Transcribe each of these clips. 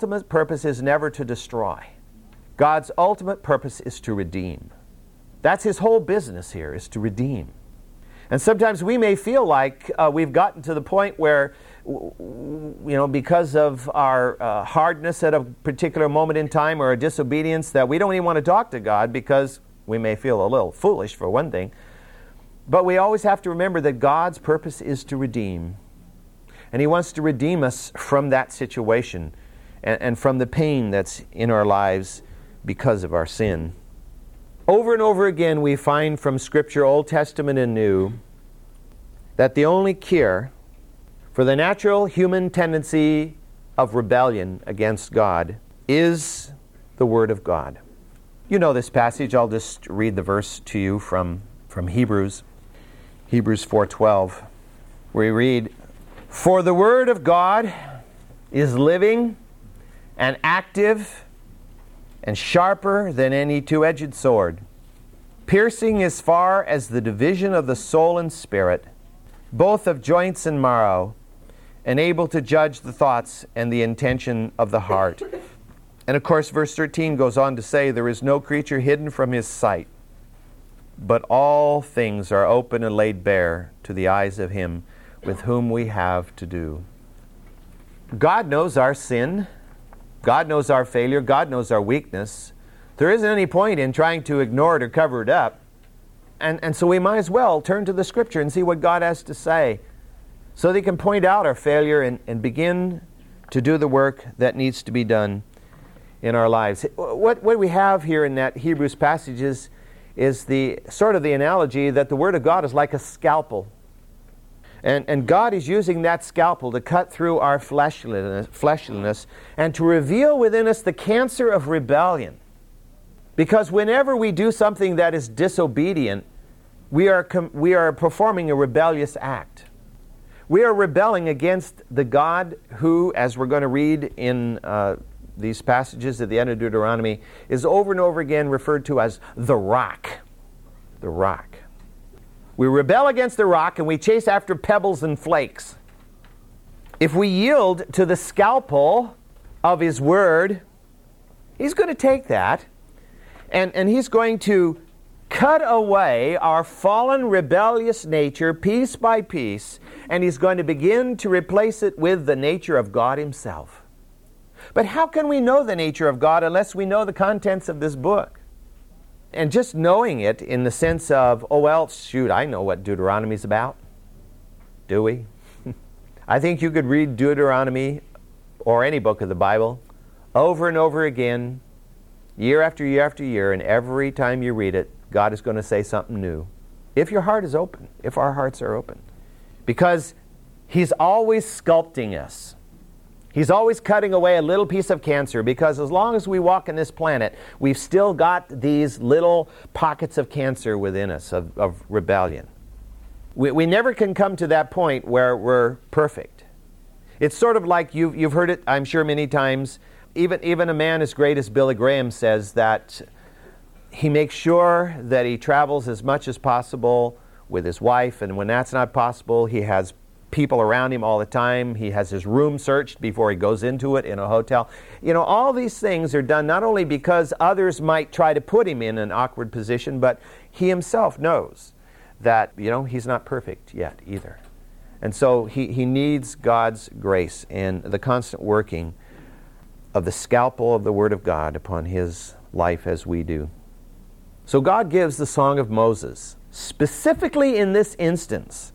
ultimate purpose is never to destroy. God's ultimate purpose is to redeem. That's his whole business here, is to redeem. And sometimes we may feel like uh, we've gotten to the point where, you know, because of our uh, hardness at a particular moment in time or our disobedience, that we don't even want to talk to God because we may feel a little foolish, for one thing. But we always have to remember that God's purpose is to redeem. And He wants to redeem us from that situation and, and from the pain that's in our lives because of our sin. Over and over again, we find from Scripture, Old Testament and New, that the only cure for the natural human tendency of rebellion against God is the Word of God. You know this passage. I'll just read the verse to you from, from Hebrews, Hebrews 4:12, where we read, "For the Word of God is living and active." and sharper than any two edged sword, piercing as far as the division of the soul and spirit, both of joints and marrow, and able to judge the thoughts and the intention of the heart. And of course, verse 13 goes on to say, There is no creature hidden from his sight, but all things are open and laid bare to the eyes of him with whom we have to do. God knows our sin. God knows our failure, God knows our weakness. There isn't any point in trying to ignore it or cover it up. And, and so we might as well turn to the Scripture and see what God has to say so that He can point out our failure and, and begin to do the work that needs to be done in our lives. What, what we have here in that Hebrews passage is, is the sort of the analogy that the Word of God is like a scalpel and, and God is using that scalpel to cut through our fleshliness, fleshliness and to reveal within us the cancer of rebellion. Because whenever we do something that is disobedient, we are, com- we are performing a rebellious act. We are rebelling against the God who, as we're going to read in uh, these passages at the end of Deuteronomy, is over and over again referred to as the rock. The rock. We rebel against the rock and we chase after pebbles and flakes. If we yield to the scalpel of His Word, He's going to take that and, and He's going to cut away our fallen, rebellious nature piece by piece, and He's going to begin to replace it with the nature of God Himself. But how can we know the nature of God unless we know the contents of this book? And just knowing it in the sense of, oh, well, shoot, I know what Deuteronomy's about. Do we? I think you could read Deuteronomy or any book of the Bible over and over again, year after year after year, and every time you read it, God is going to say something new. If your heart is open, if our hearts are open. Because He's always sculpting us. He's always cutting away a little piece of cancer because as long as we walk in this planet, we've still got these little pockets of cancer within us, of, of rebellion. We, we never can come to that point where we're perfect. It's sort of like you've, you've heard it, I'm sure, many times. Even, even a man as great as Billy Graham says that he makes sure that he travels as much as possible with his wife, and when that's not possible, he has people around him all the time. He has his room searched before he goes into it in a hotel. You know, all these things are done not only because others might try to put him in an awkward position, but he himself knows that, you know, he's not perfect yet either. And so he, he needs God's grace and the constant working of the scalpel of the Word of God upon his life as we do. So God gives the Song of Moses, specifically in this instance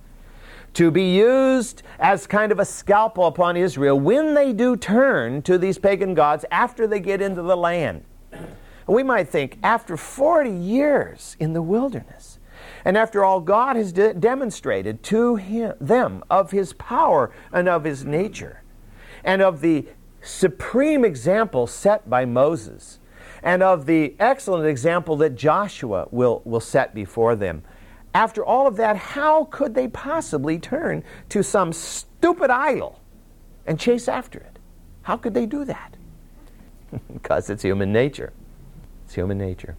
to be used as kind of a scalpel upon Israel when they do turn to these pagan gods after they get into the land. We might think, after 40 years in the wilderness, and after all God has de- demonstrated to him, them of his power and of his nature, and of the supreme example set by Moses, and of the excellent example that Joshua will, will set before them, after all of that, how could they possibly turn to some stupid idol and chase after it? How could they do that? because it's human nature. It's human nature.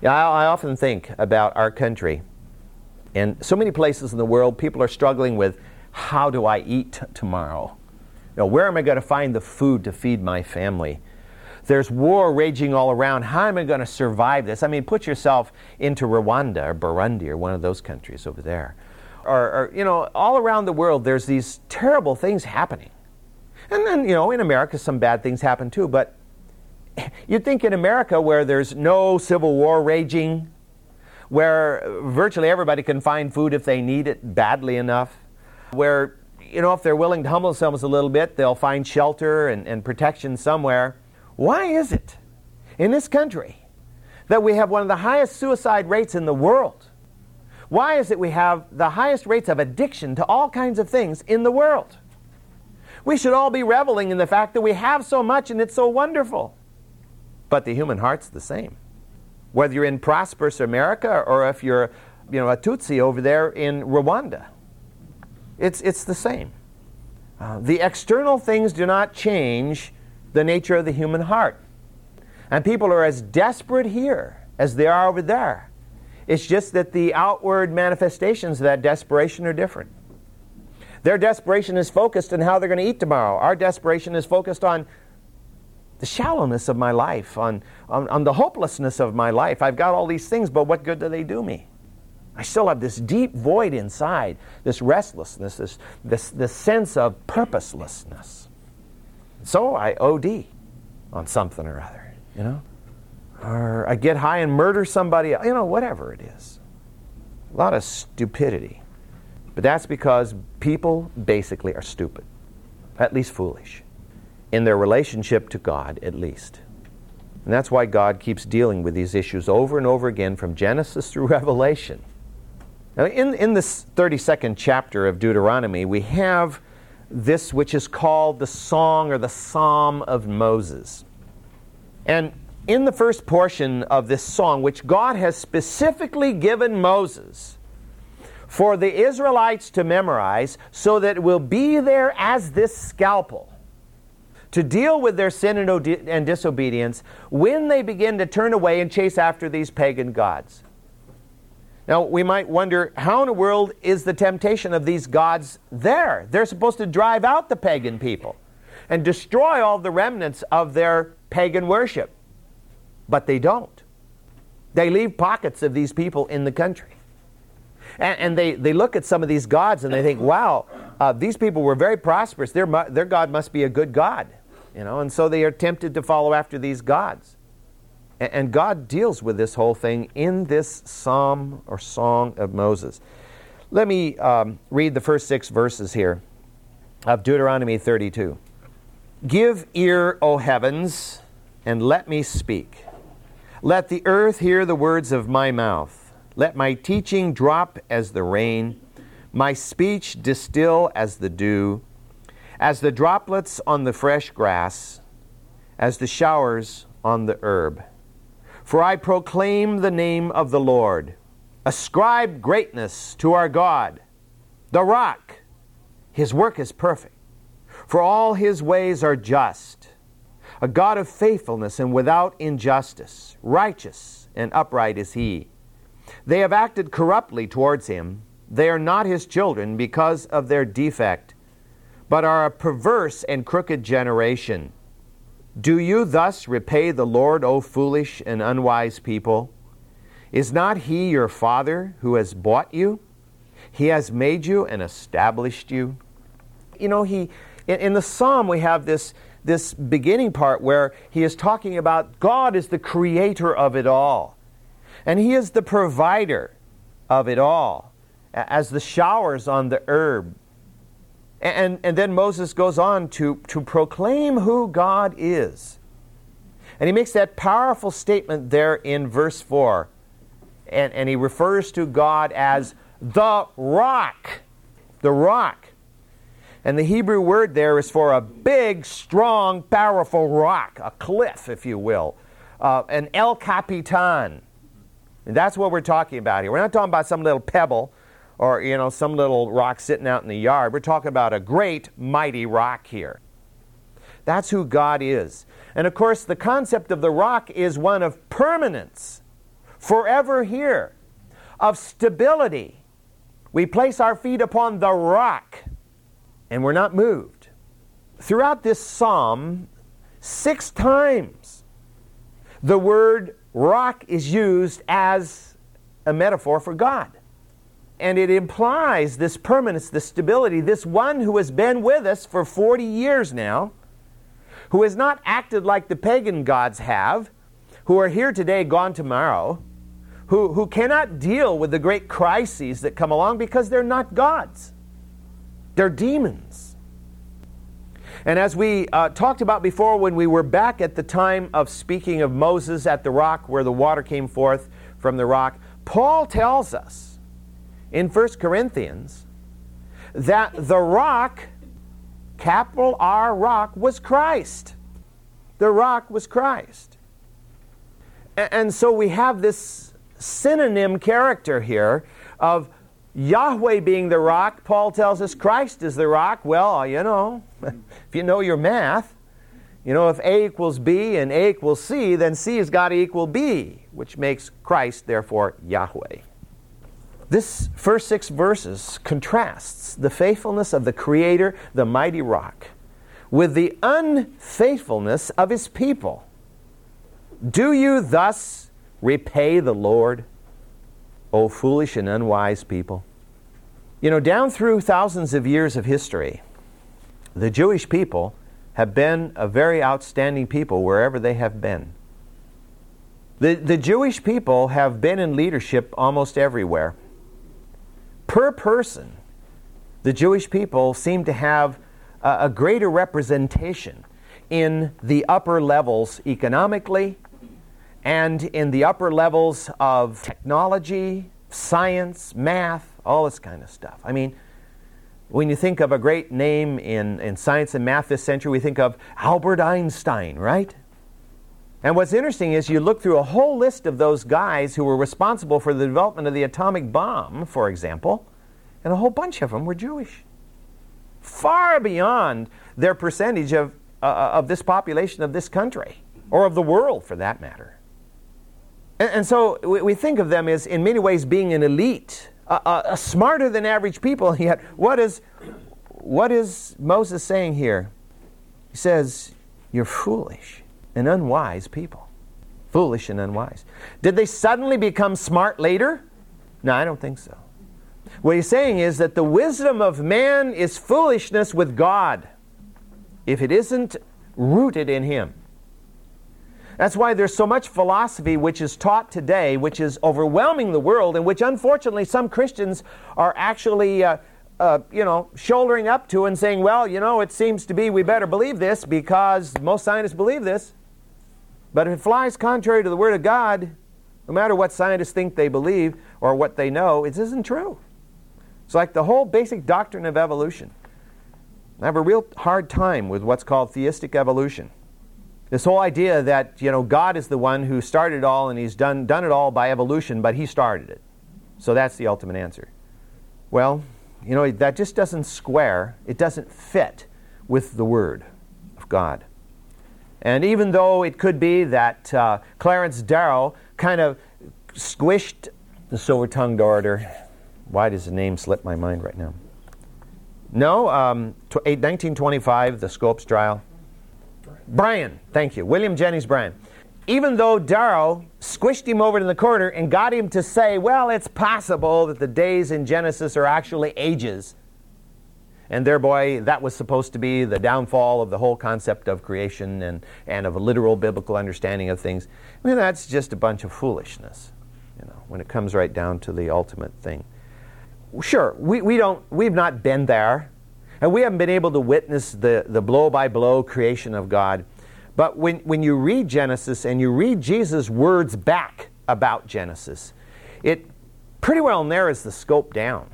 Yeah, I, I often think about our country. And so many places in the world, people are struggling with how do I eat t- tomorrow? know, where am I going to find the food to feed my family? There's war raging all around. How am I going to survive this? I mean, put yourself into Rwanda or Burundi or one of those countries over there. Or, or, you know, all around the world, there's these terrible things happening. And then, you know, in America, some bad things happen too. But you'd think in America, where there's no civil war raging, where virtually everybody can find food if they need it badly enough, where, you know, if they're willing to humble themselves a little bit, they'll find shelter and, and protection somewhere. Why is it in this country that we have one of the highest suicide rates in the world? Why is it we have the highest rates of addiction to all kinds of things in the world? We should all be reveling in the fact that we have so much and it's so wonderful. But the human heart's the same. Whether you're in prosperous America or if you're you know, a Tutsi over there in Rwanda, it's, it's the same. Uh, the external things do not change the nature of the human heart. And people are as desperate here as they are over there. It's just that the outward manifestations of that desperation are different. Their desperation is focused on how they're going to eat tomorrow. Our desperation is focused on the shallowness of my life, on, on, on, the hopelessness of my life. I've got all these things, but what good do they do me? I still have this deep void inside, this restlessness, this, this, this sense of purposelessness. So I OD on something or other, you know? Or I get high and murder somebody, you know, whatever it is. A lot of stupidity. But that's because people basically are stupid, at least foolish, in their relationship to God, at least. And that's why God keeps dealing with these issues over and over again from Genesis through Revelation. Now, in, in this 32nd chapter of Deuteronomy, we have this which is called the Song or the Psalm of Moses. And in the first portion of this song, which God has specifically given Moses for the Israelites to memorize so that it will be there as this scalpel to deal with their sin and, disobedience when they begin to turn away and chase after these pagan gods. Now, we might wonder how in the world is the temptation of these gods there? They're supposed to drive out the pagan people and destroy all the remnants of their pagan worship. But they don't. They leave pockets of these people in the country. And, and they, they look at some of these gods and they think, wow, uh, these people were very prosperous. Their, their God must be a good God. You know, and so they are tempted to follow after these gods. And God deals with this whole thing in this psalm or song of Moses. Let me um, read the first six verses here of Deuteronomy 32. Give ear, O heavens, and let me speak. Let the earth hear the words of my mouth. Let my teaching drop as the rain, my speech distill as the dew, as the droplets on the fresh grass, as the showers on the herb. For I proclaim the name of the Lord. Ascribe greatness to our God, the rock. His work is perfect, for all his ways are just. A God of faithfulness and without injustice, righteous and upright is he. They have acted corruptly towards him. They are not his children because of their defect, but are a perverse and crooked generation. Do you thus repay the Lord, O foolish and unwise people? Is not He your Father who has bought you? He has made you and established you. You know, he in, in the psalm we have this this beginning part where he is talking about God is the creator of it all. And he is the provider of it all. As the showers on the herb and, and then Moses goes on to, to proclaim who God is. And he makes that powerful statement there in verse 4. And, and he refers to God as the rock. The rock. And the Hebrew word there is for a big, strong, powerful rock, a cliff, if you will, uh, an El Capitan. And that's what we're talking about here. We're not talking about some little pebble or you know some little rock sitting out in the yard. We're talking about a great mighty rock here. That's who God is. And of course, the concept of the rock is one of permanence, forever here, of stability. We place our feet upon the rock and we're not moved. throughout this psalm, six times the word rock is used as a metaphor for God. And it implies this permanence, this stability, this one who has been with us for 40 years now, who has not acted like the pagan gods have, who are here today, gone tomorrow, who, who cannot deal with the great crises that come along because they're not gods, they're demons. And as we uh, talked about before, when we were back at the time of speaking of Moses at the rock where the water came forth from the rock, Paul tells us in 1 Corinthians that the rock, capital R rock, was Christ. The rock was Christ. And so we have this synonym character here of Yahweh being the rock. Paul tells us Christ is the rock. Well, you know, if you know your math, you know, if A equals B and A equals C, then C has got to equal B, which makes Christ, therefore, Yahweh. This first six verses contrasts the faithfulness of the Creator, the mighty rock, with the unfaithfulness of His people. Do you thus repay the Lord, O foolish and unwise people? You know, down through thousands of years of history, the Jewish people have been a very outstanding people wherever they have been. The, the Jewish people have been in leadership almost everywhere. Per person, the Jewish people seem to have a, a greater representation in the upper levels economically and in the upper levels of technology, science, math, all this kind of stuff. I mean, when you think of a great name in, in science and math this century, we think of Albert Einstein, right? And what's interesting is you look through a whole list of those guys who were responsible for the development of the atomic bomb, for example, and a whole bunch of them were Jewish. Far beyond their percentage of, uh, of this population of this country, or of the world for that matter. And, and so we, we, think of them as, in many ways, being an elite, uh, uh, smarter than average people. Yet, what is, what is Moses saying here? He says, You're foolish and unwise people. Foolish and unwise. Did they suddenly become smart later? No, I don't think so. What he's saying is that the wisdom of man is foolishness with God if it isn't rooted in him. That's why there's so much philosophy which is taught today, which is overwhelming the world, and which unfortunately some Christians are actually, uh, uh, you know, shouldering up to and saying, well, you know, it seems to be we better believe this because most scientists believe this. But if it flies contrary to the Word of God, no matter what scientists think they believe or what they know, it isn't true. It's like the whole basic doctrine of evolution. I have a real hard time with what's called theistic evolution. This whole idea that, you know, God is the one who started it all and he's done, done it all by evolution, but he started it. So that's the ultimate answer. Well, you know, that just doesn't square, it doesn't fit with the Word of God. And even though it could be that uh, Clarence Darrow kind of squished the silver tongued orator, why does the name slip my mind right now? No, um, 1925, the Scopes trial. Bryan, thank you. William Jennings Bryan. Even though Darrow squished him over in the corner and got him to say, well, it's possible that the days in Genesis are actually ages. And thereby, that was supposed to be the downfall of the whole concept of creation and, and of a literal biblical understanding of things. I mean, that's just a bunch of foolishness, you know, when it comes right down to the ultimate thing. Sure, we, we don't, we've not been there. And we haven't been able to witness the, the blow by blow creation of God. But when, when you read Genesis and you read Jesus' words back about Genesis, it pretty well narrows the scope down.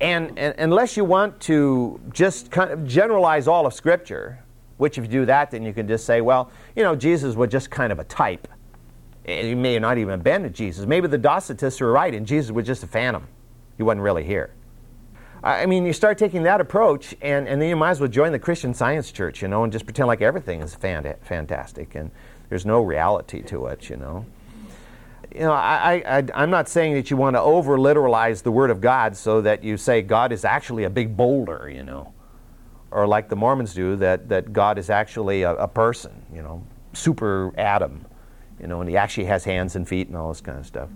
And, and, unless you want to just kind of generalize all of Scripture, which if you do that, then you can just say, well, you know, Jesus was just kind of a type. You may not even to Jesus. Maybe the Docetists were right, and Jesus was just a phantom. He wasn't really here. I mean, you start taking that approach, and, and then you might as well join the Christian Science Church, you know, and just pretend like everything is fantastic and there's no reality to it, you know. You know, I, I, I'm not saying that you want to over literalize the Word of God so that you say God is actually a big boulder, you know, or like the Mormons do, that, that God is actually a, a person, you know, super Adam, you know, and he actually has hands and feet and all this kind of stuff.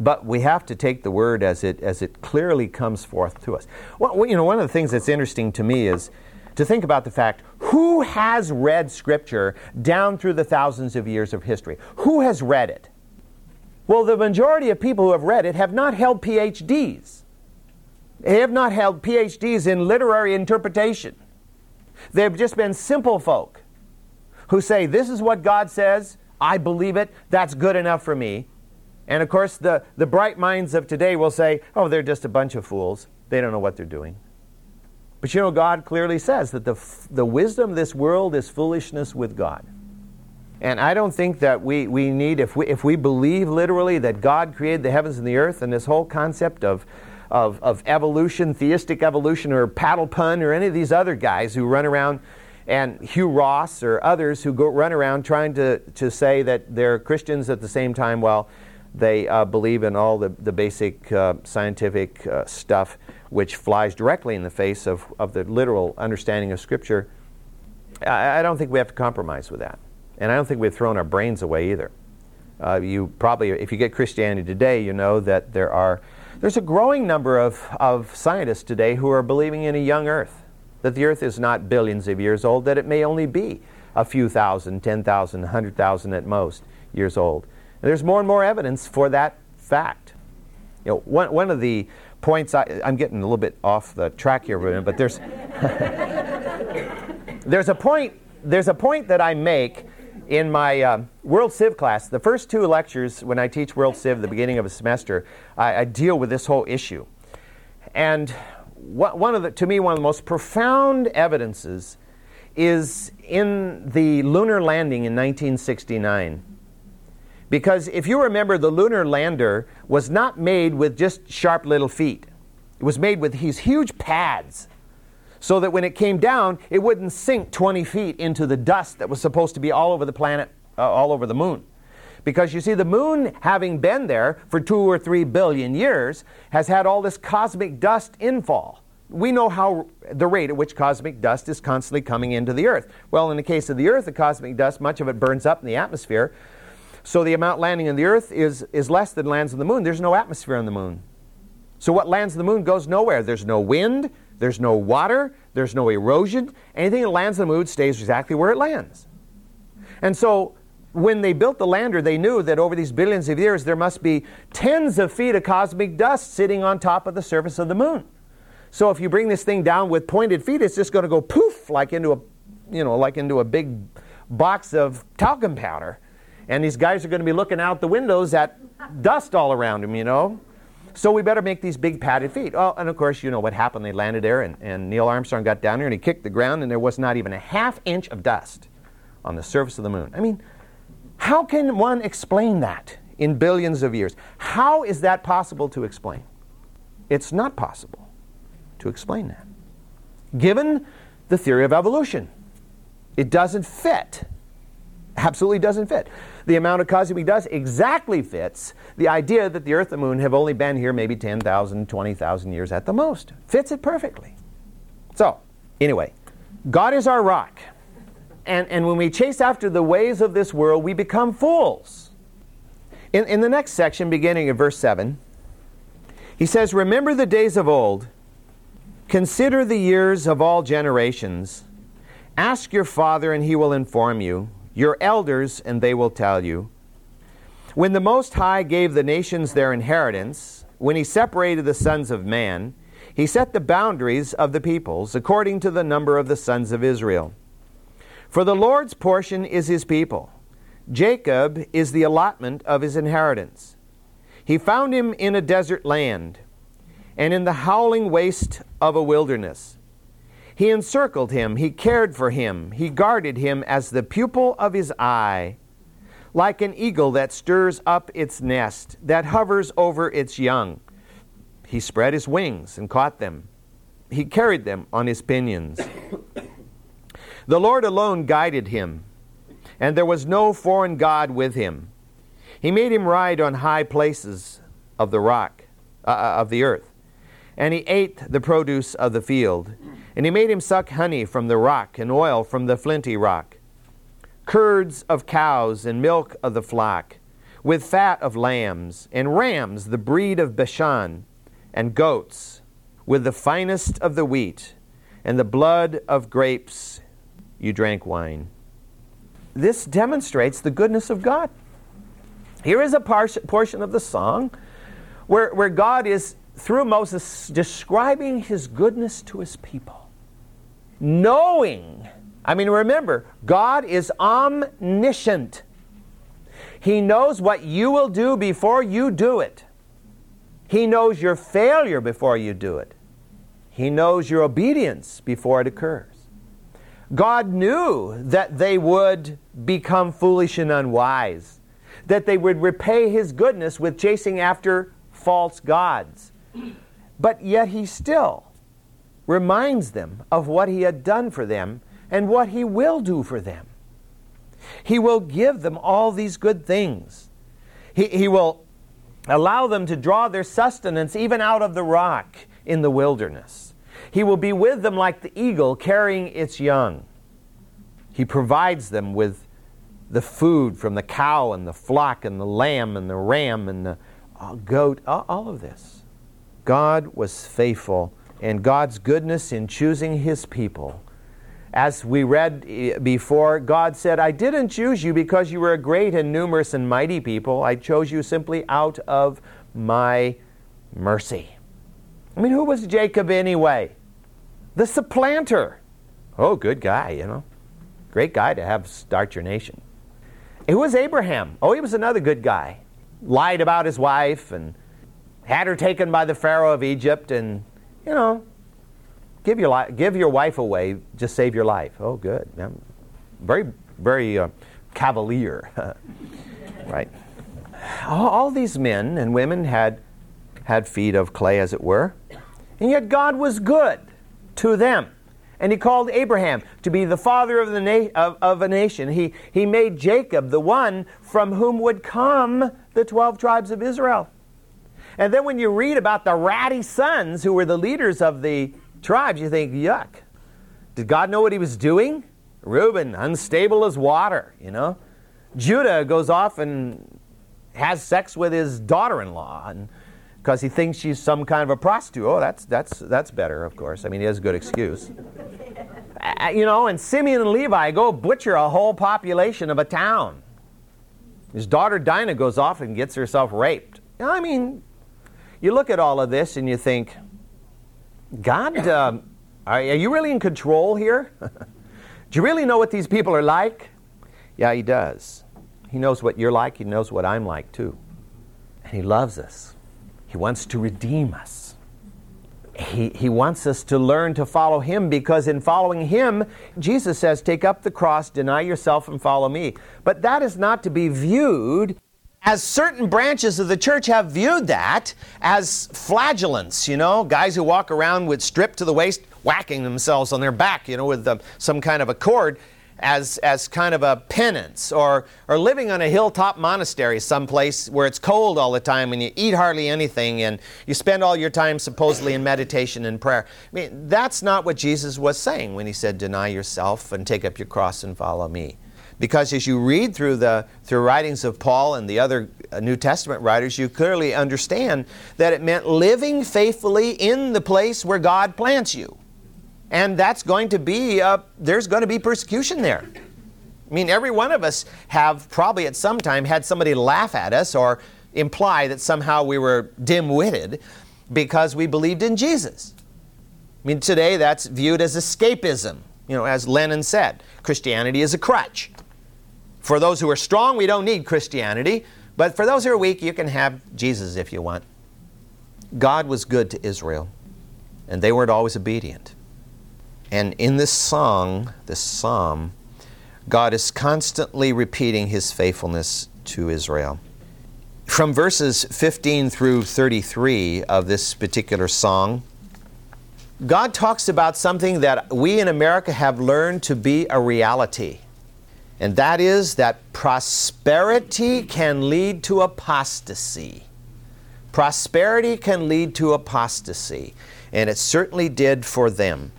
But we have to take the word as it, as it clearly comes forth to us. Well, you know, one of the things that's interesting to me is to think about the fact who has read Scripture down through the thousands of years of history? Who has read it? Well, the majority of people who have read it have not held PhDs. They have not held PhDs in literary interpretation. They've just been simple folk who say, This is what God says, I believe it, that's good enough for me. And of course, the, the bright minds of today will say, Oh, they're just a bunch of fools. They don't know what they're doing. But you know, God clearly says that the, the wisdom of this world is foolishness with God. And I don't think that we, we need, if we, if we believe literally that God created the heavens and the earth and this whole concept of, of, of evolution, theistic evolution, or Pattle Pun, or any of these other guys who run around, and Hugh Ross or others who go run around trying to, to say that they're Christians at the same time while they uh, believe in all the, the basic uh, scientific uh, stuff which flies directly in the face of, of the literal understanding of Scripture. I, I don't think we have to compromise with that. And I don't think we've thrown our brains away either. Uh, you probably, if you get Christianity today, you know that there are there's a growing number of, of scientists today who are believing in a young Earth, that the Earth is not billions of years old, that it may only be a few thousand, 10,000, 100,000 at most years old. And there's more and more evidence for that fact. You know, one, one of the points, I, am getting a little bit off the track here, but there's, there's, a point, there's a point that I make in my uh, World Civ class, the first two lectures when I teach World Civ the beginning of a semester, I, I deal with this whole issue. And one of the, to me, one of the most profound evidences is in the lunar landing in 1969. Because if you remember, the lunar lander was not made with just sharp little feet. It was made with these huge pads so that when it came down, it wouldn't sink 20 feet into the dust that was supposed to be all over the planet, uh, all over the moon. Because you see, the moon, having been there for two or three billion years, has had all this cosmic dust infall. We know how the rate at which cosmic dust is constantly coming into the Earth. Well, in the case of the Earth, the cosmic dust, much of it burns up in the atmosphere. So the amount landing on the Earth is, is less than lands on the moon. There's no atmosphere on the moon. So what lands on the moon goes nowhere. There's no wind, there's no water, there's no erosion. Anything that lands on the moon stays exactly where it lands. And so when they built the lander, they knew that over these billions of years there must be tens of feet of cosmic dust sitting on top of the surface of the moon. So if you bring this thing down with pointed feet, it's just going to go poof like into a, you know, like into a big box of talcum powder. And these guys are going to be looking out the windows at dust all around them, you know. So we better make these big padded feet. Oh, and of course, you know what happened. They landed there, and, and Neil Armstrong got down there and he kicked the ground, and there was not even a half inch of dust on the surface of the moon. I mean, how can one explain that in billions of years? How is that possible to explain? It's not possible to explain that. Given the theory of evolution, it doesn't fit. Absolutely doesn't fit the amount of cosmic dust exactly fits the idea that the Earth and Moon have only been here maybe 10,000, 20,000 years at the most. Fits it perfectly. So, anyway, God is our rock. And, and when we chase after the ways of this world, we become fools. In, in the next section, beginning at verse 7, he says, Remember the days of old, consider the years of all generations. Ask your father, and he will inform you your elders, and they will tell you. When the Most High gave the nations their inheritance, when he separated the sons of man, he set the boundaries of the peoples according to the number of the sons of Israel. For the Lord's portion is his people. Jacob is the allotment of his inheritance. He found him in a desert land and in the howling waste of a wilderness. He encircled him, he cared for him, he guarded him as the pupil of his eye. Like an eagle that stirs up its nest, that hovers over its young. He spread his wings and caught them. He carried them on his pinions. the Lord alone guided him, and there was no foreign God with him. He made him ride on high places of the rock, uh, uh of the earth, and he ate the produce of the field And he made him suck honey from the rock and oil from the flinty rock, curds of cows and milk of the flock, with fat of lambs, and rams, the breed of Bashan, and goats, with the finest of the wheat, and the blood of grapes you drank wine. This demonstrates the goodness of God. Here is a portion of the song where, where God is, through Moses, describing his goodness to his people. Knowing, I mean, remember, God is omniscient. He knows what you will do before you do it. He knows your failure before you do it. He knows your obedience before it occurs. God knew that they would become foolish and unwise, that they would repay His goodness with chasing after false gods. But yet He still reminds them of what He had done for them and what He will do for them. He will give them all these good things. He, he will allow them to draw their sustenance even out of the rock in the wilderness. He will be with them like the eagle carrying its young. He provides them with the food from the cow and the flock and the lamb and the ram and the uh, goat, all of this. God was faithful, and God's goodness in choosing His people. As we read eh, before, God said, I didn't choose you because you were a great and numerous and mighty people. I chose you simply out of my mercy. I mean, who was Jacob anyway? The supplanter. Oh, good guy, you know. Great guy to have start your nation. Who was Abraham? Oh, he was another good guy. Lied about his wife and had her taken by the Pharaoh of Egypt and, you know, give your, give your wife away, just save your life. Oh, good. Very, very uh, cavalier. right? All, all these men and women had, had feet of clay, as it were, and yet God was good to them. And he called Abraham to be the father of, the na- of, of, a nation. He, he made Jacob the one from whom would come the 12 tribes of Israel. And then when you read about the ratty sons who were the leaders of the tribes, you think, yuck. Did God know what he was doing? Reuben, unstable as water, you know. Judah goes off and has sex with his daughter in law. Because he thinks she's some kind of a prostitute. Oh, that's, that's, that's better, of course. I mean, he has a good excuse. uh, you know, and Simeon and Levi go butcher a whole population of a town. His daughter Dinah goes off and gets herself raped. I mean, you look at all of this and you think, God, uh, are, are you really in control here? Do you really know what these people are like? Yeah, He does. He knows what you're like, He knows what I'm like too. And He loves us. He wants to redeem us. He, he wants us to learn to follow Him because in following Him, Jesus says, Take up the cross, deny yourself, and follow me. But that is not to be viewed as certain branches of the church have viewed that as flagellants, you know, guys who walk around with stripped to the waist, whacking themselves on their back, you know, with um, some kind of a cord as, as kind of a penance, or, or living on a hilltop monastery someplace where it's cold all the time and you eat hardly anything and you spend all your time supposedly in meditation and prayer. I mean, that's not what Jesus was saying when he said, Deny yourself and take up your cross and follow me. Because as you read through the through writings of Paul and the other uh, New Testament writers, you clearly understand that it meant living faithfully in the place where God plants you. And that's going to be uh, there's going to be persecution there. I mean every one of us have probably at some time had somebody laugh at us or imply that somehow we were dim-witted because we believed in jesus. I mean today that's viewed as escapism you know as lenin said christianity is a crutch for those who are strong we don't need christianity but for those who are weak you can have jesus if you want god was good to israel and they weren't always obedient and in this song, this psalm, God is constantly repeating his faithfulness to Israel. From verses 15 through 33 of this particular song, God talks about something that we in America have learned to be a reality. And that is that prosperity can lead to apostasy. Prosperity can lead to apostasy. And it certainly did for them.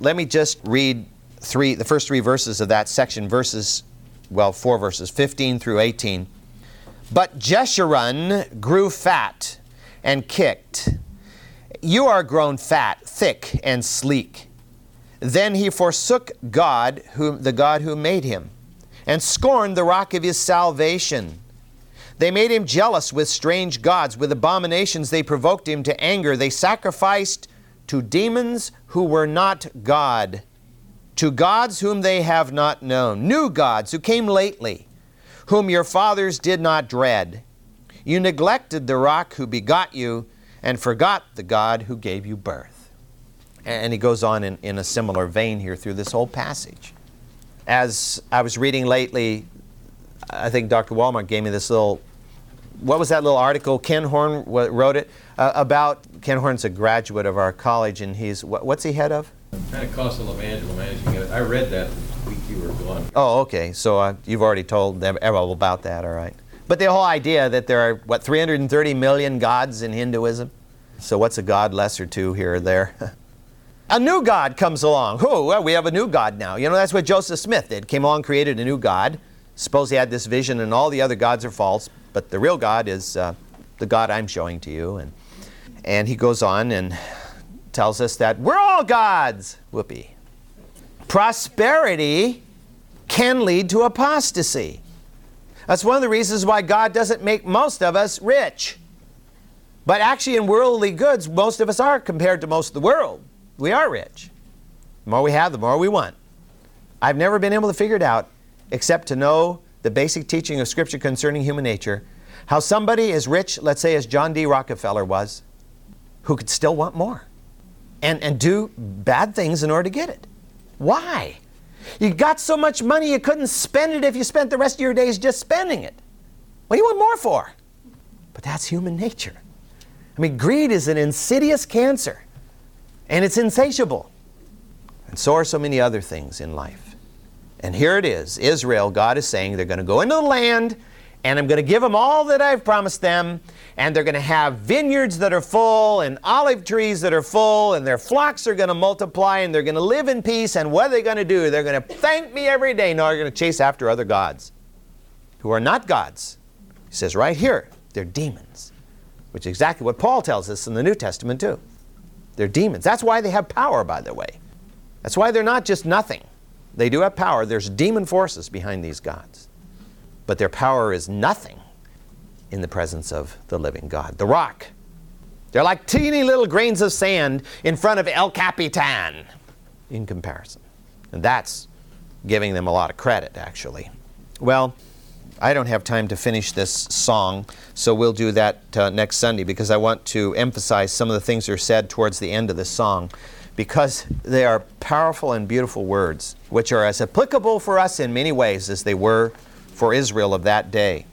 let me just read three, the first three verses of that section, verses, well, four verses, 15 through 18. But Jeshurun grew fat and kicked. You are grown fat, thick, and sleek. Then he forsook God, whom, the God who made him, and scorned the rock of his salvation. They made him jealous with strange gods. With abominations they provoked him to anger. They sacrificed to demons who were not God, to gods whom they have not known, new gods who came lately, whom your fathers did not dread. You neglected the rock who begot you and forgot the God who gave you birth. And he goes on in, in a similar vein here through this whole passage. As I was reading lately, I think Dr. Walmart gave me this little, what was that little article? Ken Horn wrote it uh, about Ken Horn's a graduate of our college, and he's what, what's he head of? Pentecostal Evangelical Management. I read that the week you were gone. Oh, okay. So uh, you've already told them about that, all right. But the whole idea that there are what 330 million gods in Hinduism. So what's a god less or two here or there? a new god comes along. Oh, well, we have a new god now. You know, that's what Joseph Smith did. Came along, created a new god. Suppose he had this vision, and all the other gods are false, but the real God is uh, the God I'm showing to you. And and he goes on and tells us that we're all gods. Whoopee. Prosperity can lead to apostasy. That's one of the reasons why God doesn't make most of us rich. But actually, in worldly goods, most of us are compared to most of the world. We are rich. The more we have, the more we want. I've never been able to figure it out except to know the basic teaching of Scripture concerning human nature. How somebody is rich, let's say as John D. Rockefeller was, who could still want more and, and do bad things in order to get it. Why? You got so much money you couldn't spend it if you spent the rest of your days just spending it. What do you want more for? But that's human nature. I mean, greed is an insidious cancer, and it's insatiable. And so are so many other things in life. And here it is Israel, God is saying they're going to go into the land and I'm going to give them all that I've promised them, and they're going to have vineyards that are full, and olive trees that are full, and their flocks are going to multiply, and they're going to live in peace. And what are they going to do? They're going to thank me every day. No, they're going to chase after other gods who are not gods. He says right here, they're demons, which is exactly what Paul tells us in the New Testament, too. They're demons. That's why they have power, by the way. That's why they're not just nothing. They do have power. There's demon forces behind these gods but their power is nothing in the presence of the living God. The rock. They're like teeny little grains of sand in front of El Capitan in comparison. And that's giving them a lot of credit, actually. Well, I don't have time to finish this song, so we'll do that uh, next Sunday because I want to emphasize some of the things that are said towards the end of this song because they are powerful and beautiful words, which are as applicable for us in many ways as they were for Israel of that day.